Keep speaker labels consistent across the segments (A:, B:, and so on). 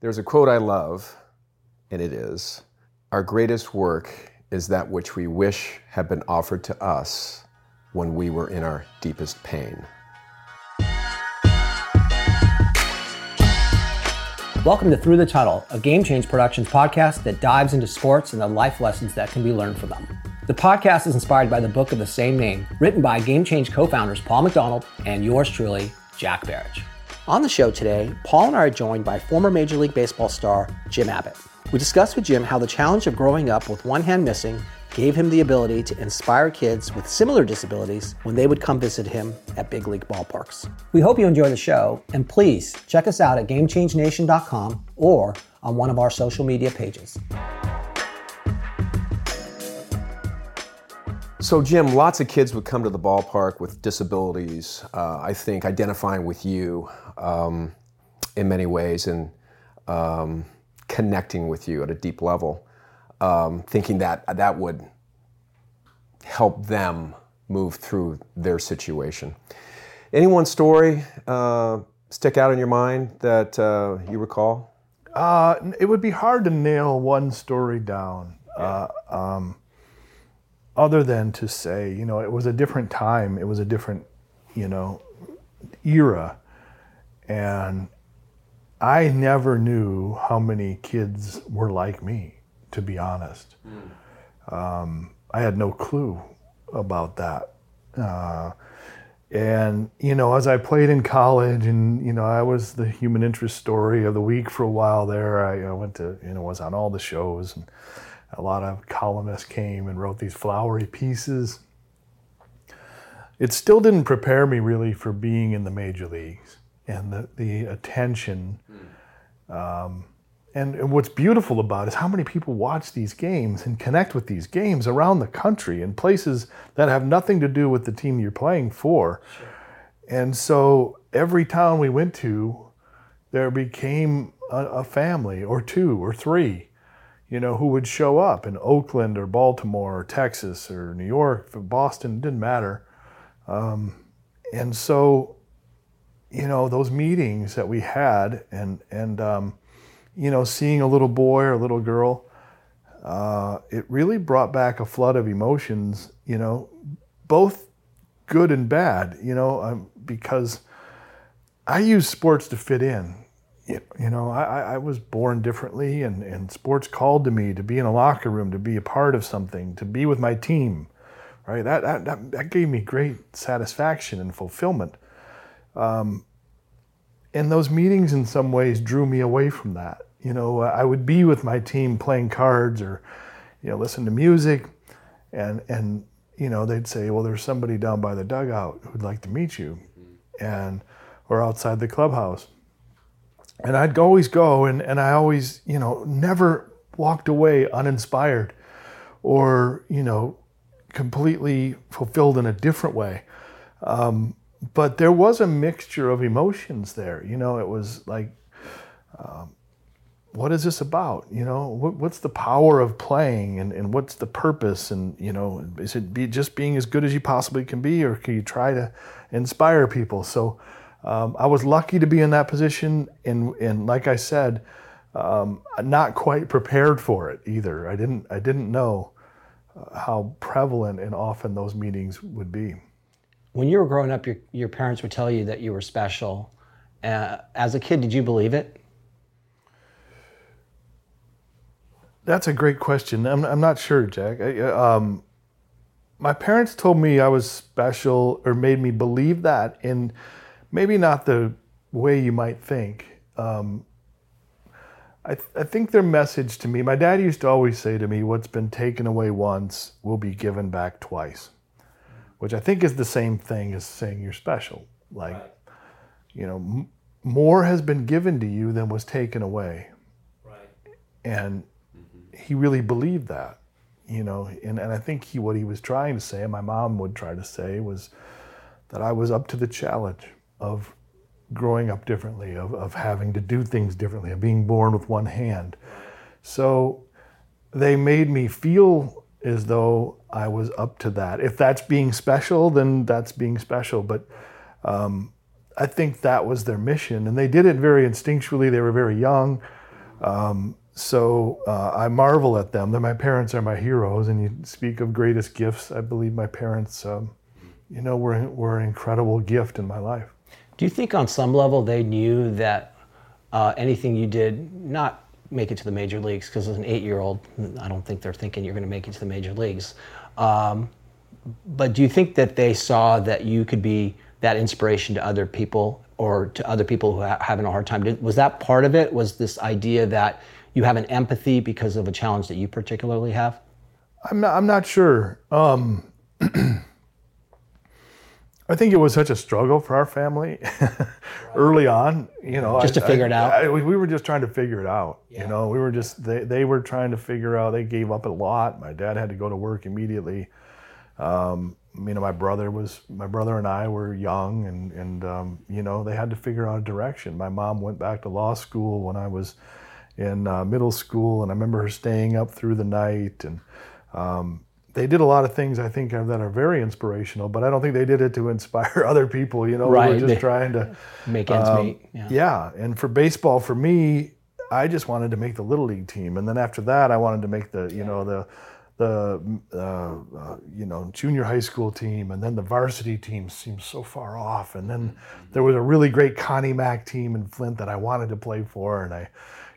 A: There's a quote I love, and it is Our greatest work is that which we wish had been offered to us when we were in our deepest pain.
B: Welcome to Through the Tunnel, a Game Change Productions podcast that dives into sports and the life lessons that can be learned from them. The podcast is inspired by the book of the same name, written by Game Change co founders Paul McDonald and yours truly, Jack Baric. On the show today, Paul and I are joined by former Major League Baseball star Jim Abbott. We discuss with Jim how the challenge of growing up with one hand missing gave him the ability to inspire kids with similar disabilities when they would come visit him at big league ballparks. We hope you enjoy the show, and please check us out at GameChangeNation.com or on one of our social media pages.
A: So, Jim, lots of kids would come to the ballpark with disabilities. Uh, I think identifying with you um, in many ways and um, connecting with you at a deep level, um, thinking that that would help them move through their situation. Any one story uh, stick out in your mind that uh, you recall?
C: Uh, it would be hard to nail one story down. Uh, um, other than to say, you know, it was a different time, it was a different, you know, era. And I never knew how many kids were like me, to be honest. Mm. Um, I had no clue about that. Uh, and, you know, as I played in college and, you know, I was the human interest story of the week for a while there, I, I went to, you know, was on all the shows and a lot of columnists came and wrote these flowery pieces. It still didn't prepare me really for being in the major leagues and the, the attention. Um, and, and, what's beautiful about it is how many people watch these games and connect with these games around the country in places that have nothing to do with the team you're playing for. Sure. And so every town we went to, there became a, a family or two or three you know, who would show up in Oakland or Baltimore or Texas or New York, Boston, didn't matter. Um, and so, you know, those meetings that we had and, and um, you know, seeing a little boy or a little girl, uh, it really brought back a flood of emotions, you know, both good and bad, you know, um, because I use sports to fit in you know, I, I was born differently, and, and sports called to me to be in a locker room, to be a part of something, to be with my team, right? That, that, that, that gave me great satisfaction and fulfillment. Um, and those meetings, in some ways, drew me away from that. You know, I would be with my team playing cards or, you know, listen to music, and and you know, they'd say, well, there's somebody down by the dugout who'd like to meet you, and or outside the clubhouse and I'd always go and, and I always, you know, never walked away uninspired or, you know, completely fulfilled in a different way. Um, but there was a mixture of emotions there. You know, it was like, um, what is this about? You know, what, what's the power of playing and, and what's the purpose? And, you know, is it be just being as good as you possibly can be or can you try to inspire people? So, um, I was lucky to be in that position, and, and like I said, um, not quite prepared for it either. I didn't I didn't know uh, how prevalent and often those meetings would be.
B: When you were growing up, your your parents would tell you that you were special. Uh, as a kid, did you believe it?
C: That's a great question. I'm, I'm not sure, Jack. I, um, my parents told me I was special or made me believe that in maybe not the way you might think. Um, I, th- I, think their message to me, my dad used to always say to me, what's been taken away once will be given back twice, which I think is the same thing as saying you're special. Like, right. you know, m- more has been given to you than was taken away. Right. And mm-hmm. he really believed that, you know, and, and I think he, what he was trying to say, and my mom would try to say, was that I was up to the challenge of growing up differently, of, of having to do things differently, of being born with one hand. So they made me feel as though I was up to that. If that's being special, then that's being special. But um, I think that was their mission. And they did it very instinctually. They were very young. Um, so uh, I marvel at them. That my parents are my heroes, and you speak of greatest gifts. I believe my parents, um, you know, were were an incredible gift in my life.
B: Do you think on some level they knew that uh, anything you did, not make it to the major leagues, because as an eight-year-old, I don't think they're thinking you're going to make it to the major leagues. Um, but do you think that they saw that you could be that inspiration to other people or to other people who are having a hard time? Was that part of it? Was this idea that you have an empathy because of a challenge that you particularly have?
C: I'm not, I'm not sure. Um, I think it was such a struggle for our family early on. You know,
B: just
C: I,
B: to figure
C: I,
B: it out.
C: I, we were just trying to figure it out. Yeah. You know, we were just they they were trying to figure out. They gave up a lot. My dad had to go to work immediately. Um, you know, my brother was my brother and I were young, and and um, you know they had to figure out a direction. My mom went back to law school when I was in uh, middle school, and I remember her staying up through the night and. Um, they did a lot of things I think that are very inspirational, but I don't think they did it to inspire other people. You know,
B: right.
C: we were just trying to
B: make ends
C: um,
B: meet. Yeah.
C: yeah. and for baseball, for me, I just wanted to make the little league team, and then after that, I wanted to make the you know the the uh, uh, you know junior high school team, and then the varsity team seemed so far off, and then there was a really great Connie Mack team in Flint that I wanted to play for, and I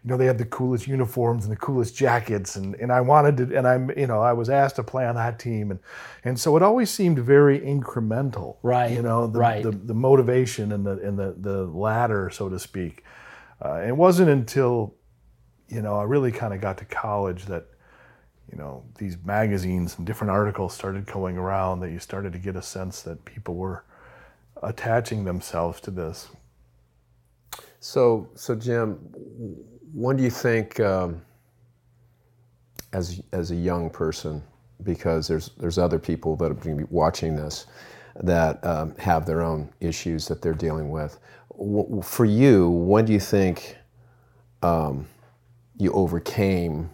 C: you know, they had the coolest uniforms and the coolest jackets, and, and I wanted to, and I'm, you know, I was asked to play on that team, and and so it always seemed very incremental,
B: right?
C: You know, the
B: right.
C: the, the motivation and the and the the ladder, so to speak. Uh, it wasn't until, you know, I really kind of got to college that, you know, these magazines and different articles started going around that you started to get a sense that people were attaching themselves to this.
A: So, so Jim, when do you think, um, as as a young person, because there's there's other people that are going to be watching this that um, have their own issues that they're dealing with. W- for you, when do you think um, you overcame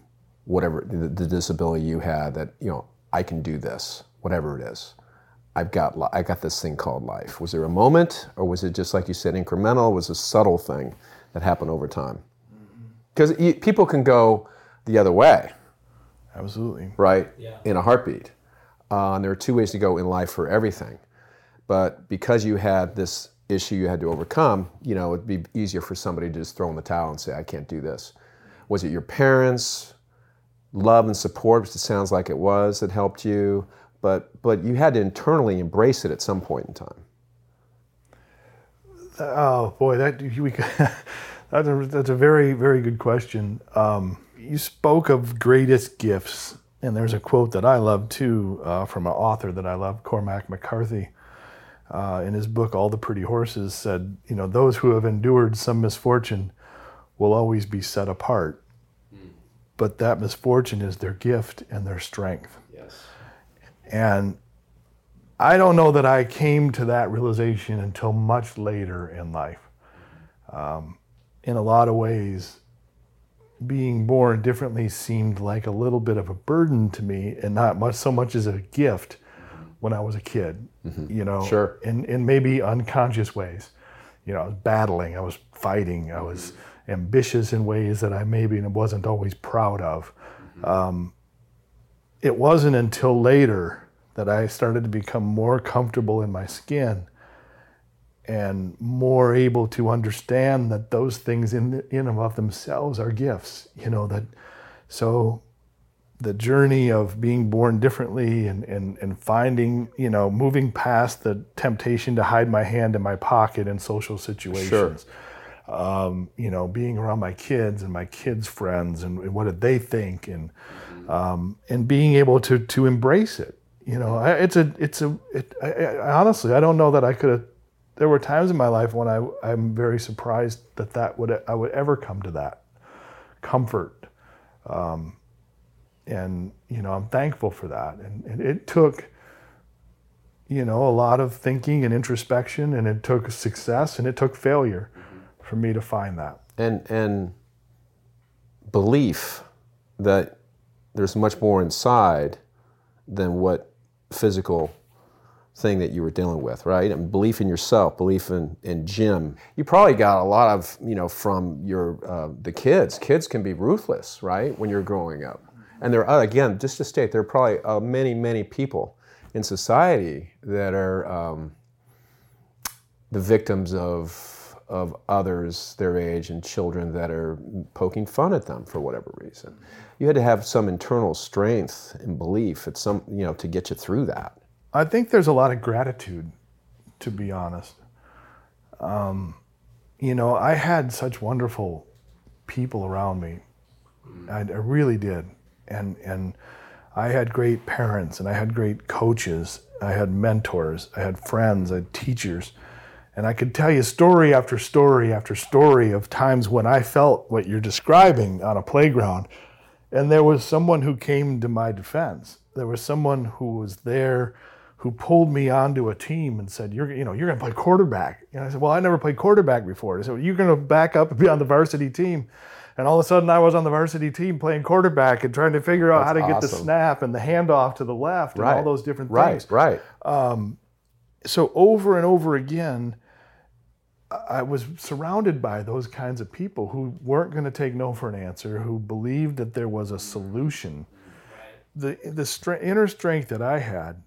A: whatever the, the disability you had? That you know, I can do this, whatever it is. I've got I got this thing called life. Was there a moment, or was it just like you said, incremental? Was a subtle thing that happened over time? Because people can go the other way.
C: Absolutely.
A: Right?
B: Yeah.
A: In a heartbeat. Uh, and there are two ways to go in life for everything. But because you had this issue you had to overcome, you know, it'd be easier for somebody to just throw in the towel and say, I can't do this. Was it your parents' love and support, which it sounds like it was, that helped you? But, but you had to internally embrace it at some point in time.
C: Oh boy, that we that's a, that's a very very good question. Um, you spoke of greatest gifts, and there's a quote that I love too uh, from an author that I love, Cormac McCarthy. Uh, in his book, All the Pretty Horses, said, you know, those who have endured some misfortune will always be set apart, but that misfortune is their gift and their strength.
A: Yes.
C: And I don't know that I came to that realization until much later in life. Um, in a lot of ways, being born differently seemed like a little bit of a burden to me and not much so much as a gift when I was a kid, mm-hmm. you know,
A: sure.
C: in, in maybe unconscious ways. You know, I was battling, I was fighting, I was ambitious in ways that I maybe wasn't always proud of. Mm-hmm. Um, it wasn't until later that I started to become more comfortable in my skin and more able to understand that those things in in and of themselves are gifts you know that so the journey of being born differently and, and, and finding, you know, moving past the temptation to hide my hand in my pocket in social situations.
A: Sure.
C: Um, you know, being around my kids and my kids' friends and, and what did they think and um, and being able to to embrace it. You know, I, it's a it's a it, I, I, honestly I don't know that I could have. There were times in my life when I I'm very surprised that that would I would ever come to that comfort. Um, and you know I'm thankful for that. And, and, it took, you know, a lot of thinking and introspection, and it took success and it took failure for me to find that.
A: And and belief that there's much more inside than what physical thing that you were dealing with, right? And belief in yourself, belief in, in Jim. You probably got a lot of, you know, from your uh, the kids. Kids can be ruthless, right, when you're growing up. And there are, again, just to state, there are probably uh, many, many people in society that are um, the victims of of others their age and children that are poking fun at them for whatever reason. You had to have some internal strength and belief at some, you know, to get you through that.
C: I think there's a lot of gratitude, to be honest. Um, you know, I had such wonderful people around me. I, I really did, and and I had great parents, and I had great coaches. I had mentors. I had friends. I had teachers. And I could tell you story after story after story of times when I felt what you're describing on a playground. And there was someone who came to my defense. There was someone who was there who pulled me onto a team and said, "You're, you know, you're going to play quarterback." And I said, "Well, I never played quarterback before." Well, "You're going to back up and be on the varsity team." And all of a sudden, I was on the varsity team playing quarterback and trying to figure out
A: That's
C: how to get the snap and the handoff to the left and all those different things.
A: right.
C: Right, So over and over again, I was surrounded by those kinds of people who weren't going to take no for an answer, who believed that there was a solution. The the stre- inner strength that I had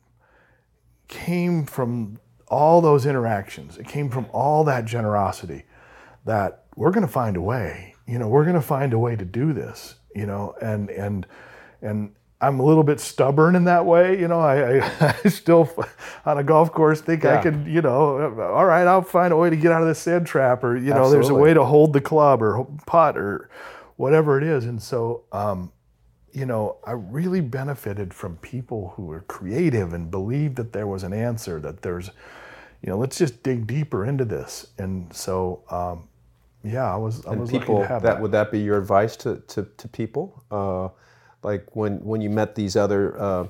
C: came from all those interactions. It came from all that generosity. That we're going to find a way. You know, we're going to find a way to do this. You know, and and and I'm a little bit stubborn in that way. You know, I, I, I still on a golf course think I
A: Yeah.
C: could, you know, all right, I'll find a way to get out of this sand trap, or you know, there's a way to hold the club or putt or whatever it is. And so, um, you know, I really benefited from people who were creative and believed that there was an answer, that there's, you know, let's just dig deeper into this. And so, um, yeah, I was, I
A: and
C: was
A: people
C: lucky to have
A: that,
C: that.
A: would that be your advice to to, to people uh, like when when you met these other uh,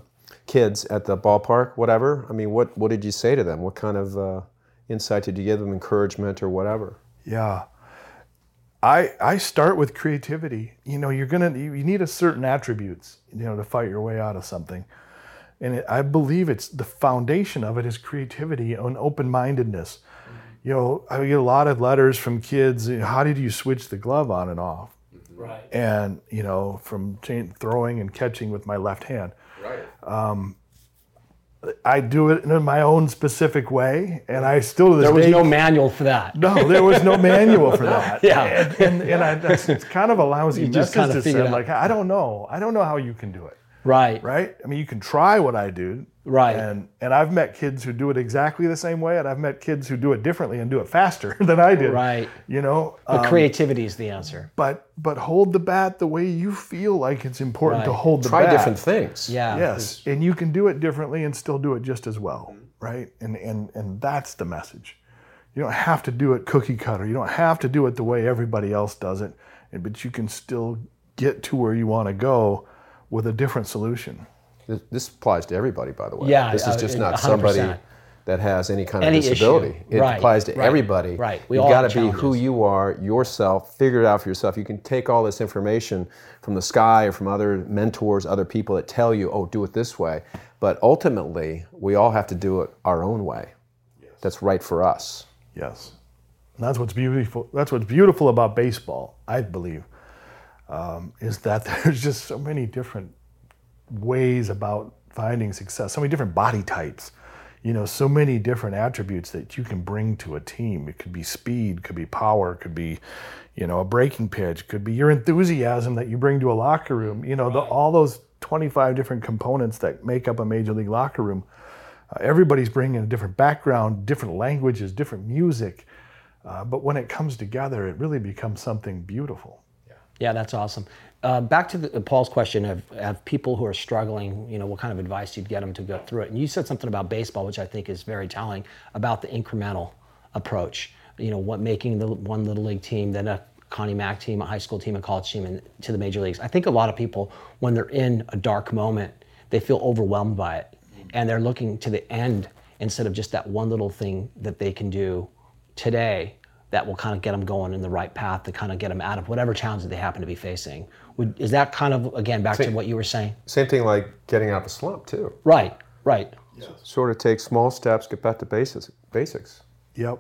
A: kids at the ballpark whatever i mean what what did you say to them what kind of uh, insight did you give them encouragement or whatever
C: Yeah. I I start with creativity. You know, you're gonna you you need a certain attributes, you know, to fight your way out of something. And it, I believe it's the foundation of it is creativity and open-mindedness. Mm-hmm. You know, I get a lot of letters from kids. you know, How did you switch the glove on and off?
B: Right.
C: And you know, from throwing and catching with my left hand.
A: right um,
C: I do it in my own specific way, and I still to this
B: There was
C: day
B: no manual for that.
C: No, there was no manual for that.
B: Yeah.
C: and and, and I, that's it's kind of a lousy
B: You just
C: message
B: kinda
C: to
B: figure
C: send. Like I don't know, I don't know how you can do it,
B: Right.
C: right? I mean, you can try what I do,
B: Right.
C: And and I've met kids who do it exactly the same way, and I've met kids who do it differently and do it faster than I did.
B: Right.
C: You know,
B: But
C: um,
B: creativity is the answer.
C: but but hold the bat the way you feel like it's important to hold the
A: try
C: bat.
A: Try different things
B: Yeah.
C: Yes, and you can do it differently and still do it just as well, right? And and and that's the message. You don't have to do it cookie cutter. You don't have to do it the way everybody else does it, and- but you can still get to where you want to go with a different solution.
A: This, this applies to everybody, by the way.
B: Yeah,
A: this is
B: uh,
A: just
B: it-
A: not
B: 100%.
A: somebody that has any kind
B: Any
A: of disability.
B: issue.
A: It
B: Right,
A: applies to
B: right,
A: everybody.
B: right. We
A: You've got to be who you are, yourself. Figure it out for yourself. You can take all this information from the sky or from other mentors, other people that tell you, "Oh, do it this way." But ultimately, we all have to do it our own way. Yes. That's right for us.
C: Yes, and that's what's beautiful. That's what's beautiful about baseball, I believe, um, is that there's just so many different ways about finding success. So many different body types. You know, so many different attributes that you can bring to a team. It could be speed, could be power, could be, you know, a breaking pitch, could be your enthusiasm that you bring to a locker room. You know, the, all those 25 different components that make up a major league locker room. Uh, everybody's bringing a different background, different languages, different music. Uh, but when it comes together, it really becomes something beautiful.
B: Yeah, that's awesome. Uh, back to the, Paul's question of, of people who are struggling, you know, what kind of advice you'd get them to go through it. And you said something about baseball, which I think is very telling about the incremental approach. You know, what making the one little league team, then a Connie Mack team, a high school team, a college team, and to the major leagues. I think a lot of people, when they're in a dark moment, they feel overwhelmed by it, and they're looking to the end instead of just that one little thing that they can do today that will kind of get them going in the right path to kind of get them out of whatever challenge that they happen to be facing. Would, is that kind of again back to what you were saying?
A: Same thing like getting out of a slump too.
B: Right, right.
A: Sort of take small steps, get back to basics. Basics.
C: Yep,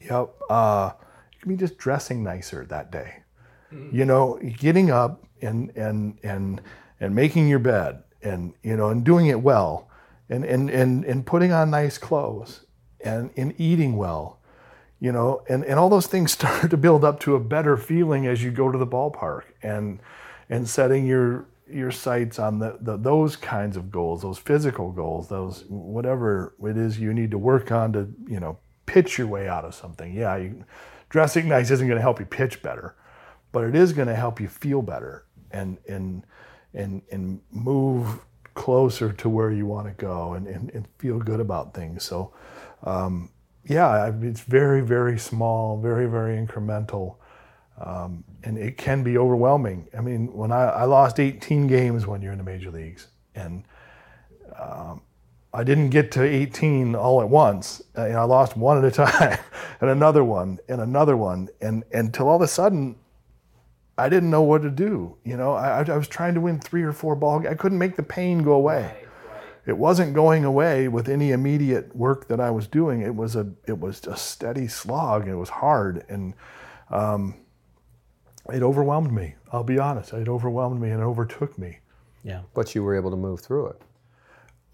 C: yep. Uh, it can be just dressing nicer that day. You know, getting up and and and and making your bed, and you know, and doing it well, and and and and putting on nice clothes, and and eating well, you know, and and all those things start to build up to a better feeling as you go to the ballpark, and and setting your your sights on the, the those kinds of goals, those physical goals, those whatever it is you need to work on to you know pitch your way out of something. Yeah, you, dressing nice isn't going to help you pitch better, but it is going to help you feel better and and and and move closer to where you want to go and, and, and feel good about things. So, um, yeah, it's very very small, very very incremental. Um, and it can be overwhelming. I mean, when I, I, lost 18 games when you're in the major leagues, and um, I didn't get to 18 all at once. Know, I lost one at a time, and another one, and another one, and until all of a sudden, I didn't know what to do. You know, I, I was trying to win three or four ball. I couldn't make the pain go away. Right. It wasn't going away with any immediate work that I was doing. It was a it was a steady slog. It was hard, and um, it overwhelmed me. I'll be honest. It overwhelmed me and overtook me.
A: Yeah. But you were able to move through it.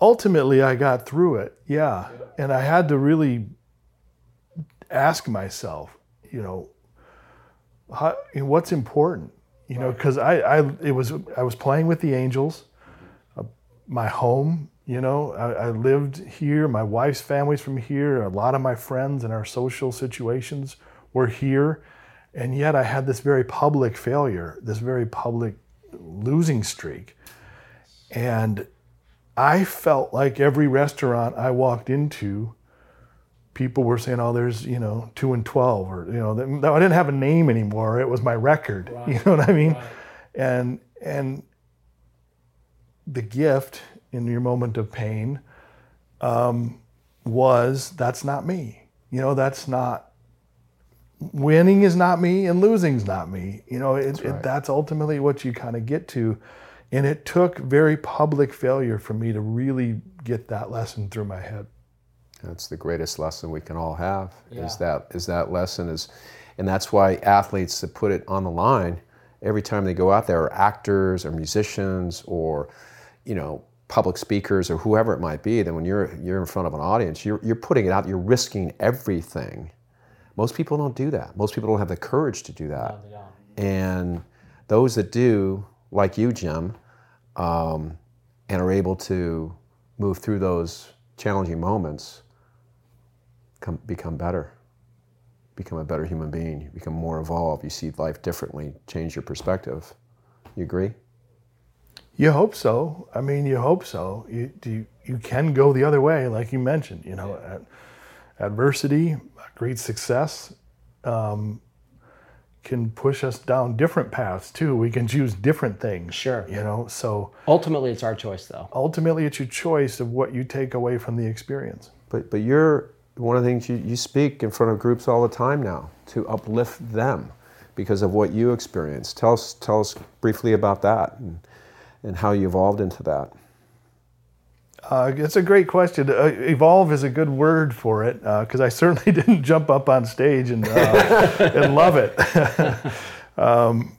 C: Ultimately, I got through it. Yeah. And I had to really ask myself, you know, how, what's important? You know, because I, I, it was, I was playing with the Angels, uh, my home. You know, I, I lived here. My wife's family's from here. A lot of my friends and our social situations were here and yet I had this very public failure, this very public losing streak. And I felt like every restaurant I walked into, people were saying, "Oh, there's you know two and 12, or you know, I didn't have a name anymore. It was my record. Right. You know what I mean? Right. And and the gift in your moment of pain um, was that's not me. You know, that's not winning is not me and losing is not me. You know, it, that's, right. it, that's ultimately what you kind of get to. And it took very public failure for me to really get that lesson through my head.
A: That's the greatest lesson we can all have. Yeah. Is that is that lesson is, and that's why athletes that put it on the line every time they go out there, are actors or musicians or, you know, public speakers or whoever it might be. Then when you're you're in front of an audience, you're you're putting it out. You're risking everything most people don't do that. Most people don't have the courage to do that. No, and those that do, like you, Jim, um, and are able to move through those challenging moments, come, become better, become a better human being, you become more evolved, you see life differently, change your perspective. You agree?
C: You hope so. I mean, you hope so. You, you, you can go the other way, like you mentioned. You know, adversity, great success um, can push us down different paths too. We can choose different things.
B: Sure.
C: You know, so
B: ultimately it's our choice though.
C: Ultimately it's your choice of what you take away from the experience.
A: But but you're one of the things you, you speak in front of groups all the time now to uplift them because of what you experienced. Tell us tell us briefly about that and, and how you evolved into that.
C: Uh, it's a great question. Uh, evolve is a good word for it because uh, I certainly didn't jump up on stage and, uh, and love it. um,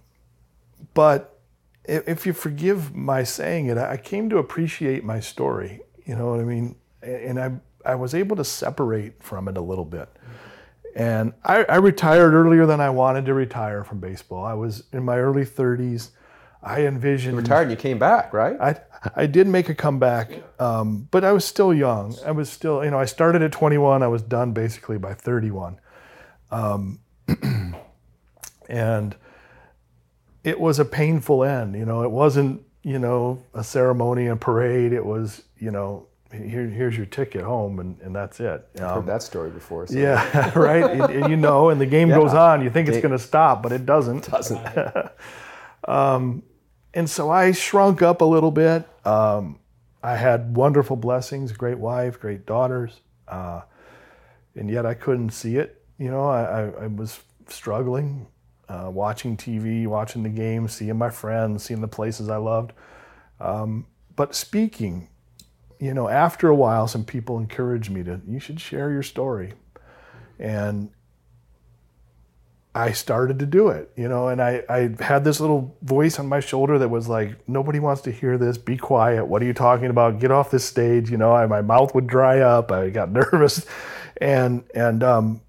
C: but if, if, you forgive my saying it, I came to appreciate my story. You know what I mean? And I, I was able to separate from it a little bit. And I, I retired earlier than I wanted to retire from baseball. I was in my early 30s. I envisioned.
A: You retired and you came back, right?
C: I, I did make a comeback, um, but I was still young. I was still, you know, I started at 21. I was done basically by 31. Um, and it was a painful end. You know, it wasn't, you know, a ceremony and parade. It was, you know, here, here's your ticket home, and, and that's it.
A: I've heard um, that story before.
C: So. Yeah, right. and, you know, and the game yeah. goes on. You think it's going to stop, but it doesn't.
A: It doesn't.
C: Um, and so I shrunk up a little bit. Um, I had wonderful blessings, great wife, great daughters, uh, and yet I couldn't see it. You know, I, I, I was struggling, uh, watching TV, watching the games, seeing my friends, seeing the places I loved. Um, but speaking, you know, after a while, some people encouraged me to, you should share your story. And I started to do it, you know, and I, I had this little voice on my shoulder that was like, nobody wants to hear this. Be quiet. What are you talking about? Get off this stage. You know, I, my mouth would dry up. I got nervous. And, and, um,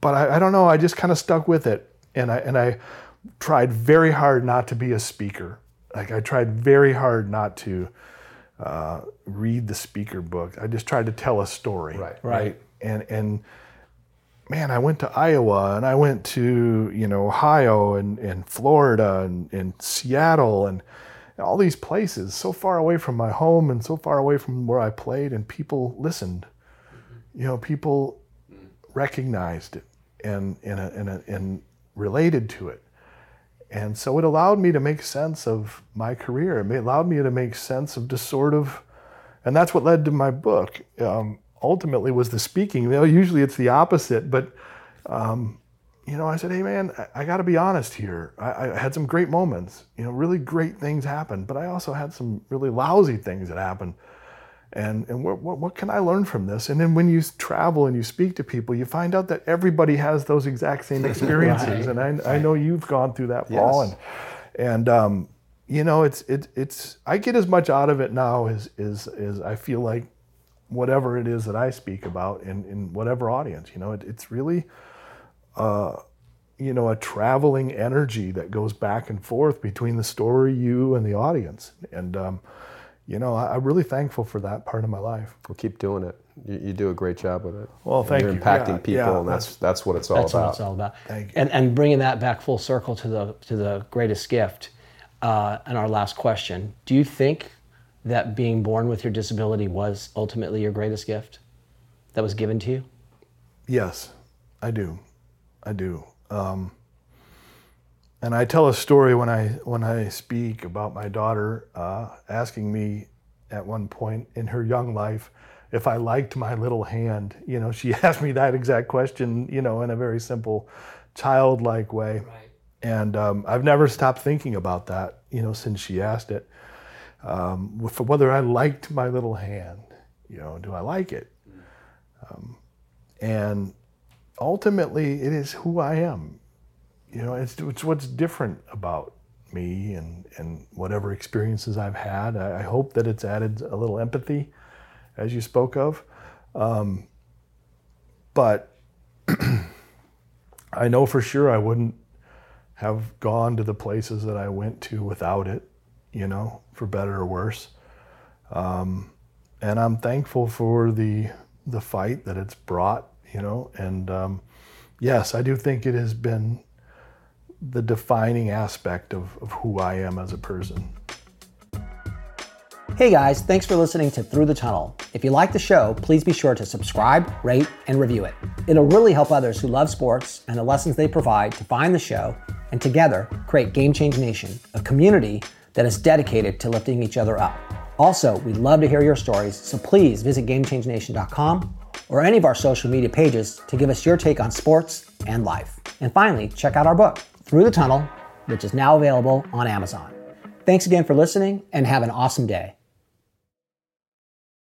C: but I, I don't know. I just kind of stuck with it. And I, and I tried very hard not to be a speaker. Like I tried very hard not to, uh, read the speaker book. I just tried to tell a story.
A: Right.
C: Right. And, and, man, I went to Iowa and I went to, you know, Ohio and, and Florida and, and Seattle and all these places so far away from my home and so far away from where I played and people listened. You know, people recognized it and, and, and, and related to it. And so it allowed me to make sense of my career. It allowed me to make sense of just sort of, and that's what led to my book. Um, ultimately was the speaking. You know, usually it's the opposite, but um, you know, I said, hey man, I, I got to be honest here. I, I, had some great moments. You know, really great things happened, but I also had some really lousy things that happened. And and what, what, what can I learn from this? And then when you travel and you speak to people, you find out that everybody has those exact same experiences. right. And I, I know you've gone through that, Paul. Yes. And and um, you know, it's it, it's I get as much out of it now as as as I feel like whatever it is that I speak about in, in whatever audience. You know, it, it's really, uh, you know, a traveling energy that goes back and forth between the story, you, and the audience. And, um, you know, I, am really thankful for that part of my life.
A: Well, keep doing it. You, you do a great job with it.
C: Well, thank
A: You're
C: you.
A: impacting
C: yeah,
A: people,
C: yeah,
A: and that's that's what it's all
B: that's
A: about.
B: That's what it's all about.
C: Thank you.
B: And and bringing that back full circle to the to the greatest gift, uh, and our last question: Do you think that being born with your disability was ultimately your greatest gift that was given to you?
C: Yes, I do. I do. Um, and I tell a story when I when I speak about my daughter uh, asking me at one point in her young life if I liked my little hand. You know, she asked me that exact question. You know, in a very simple, childlike way. Right. And um, I've never stopped thinking about that. You know, since she asked it um, for whether I liked my little hand. You know, do I like it? Um, and ultimately, it is who I am. You know, it's, it's what's different about me and, and whatever experiences I've had. I, I hope that it's added a little empathy, as you spoke of. Um, but I know for sure I wouldn't have gone to the places that I went to without it you know, for better or worse. Um, and I'm thankful for the the fight that it's brought, you know. And um, yes, I do think it has been the defining aspect of, of who I am as a person.
B: Hey guys, thanks for listening to Through the Tunnel. If you like the show, please be sure to subscribe, rate, and review it. It'll really help others who love sports and the lessons they provide to find the show and together create Game Change Nation, a community that is dedicated to lifting each other up. Also, we'd love to hear your stories, so please visit GameChangeNation.com or any of our social media pages to give us your take on sports and life. And finally, check out our book, Through the Tunnel, which is now available on Amazon. Thanks again for listening and have an awesome day.